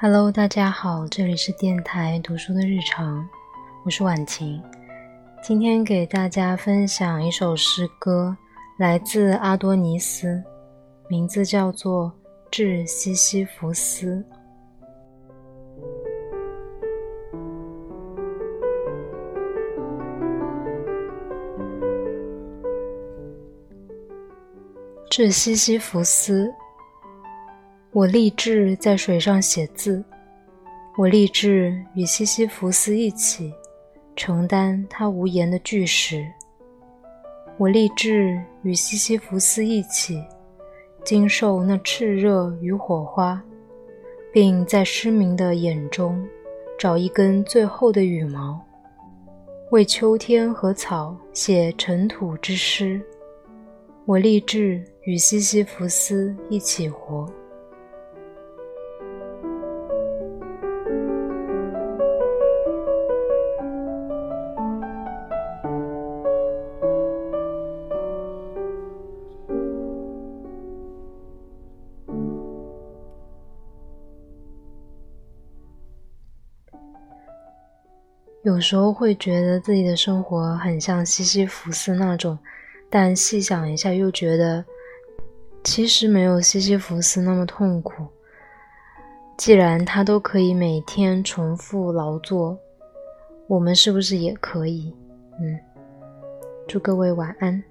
Hello，大家好，这里是电台读书的日常，我是婉晴。今天给大家分享一首诗歌，来自阿多尼斯，名字叫做《致西西弗斯》。致西西弗斯。我立志在水上写字，我立志与西西弗斯一起承担他无言的巨石。我立志与西西弗斯一起经受那炽热与火花，并在失明的眼中找一根最后的羽毛，为秋天和草写尘土之诗。我立志与西西弗斯一起活。有时候会觉得自己的生活很像西西弗斯那种，但细想一下又觉得，其实没有西西弗斯那么痛苦。既然他都可以每天重复劳作，我们是不是也可以？嗯，祝各位晚安。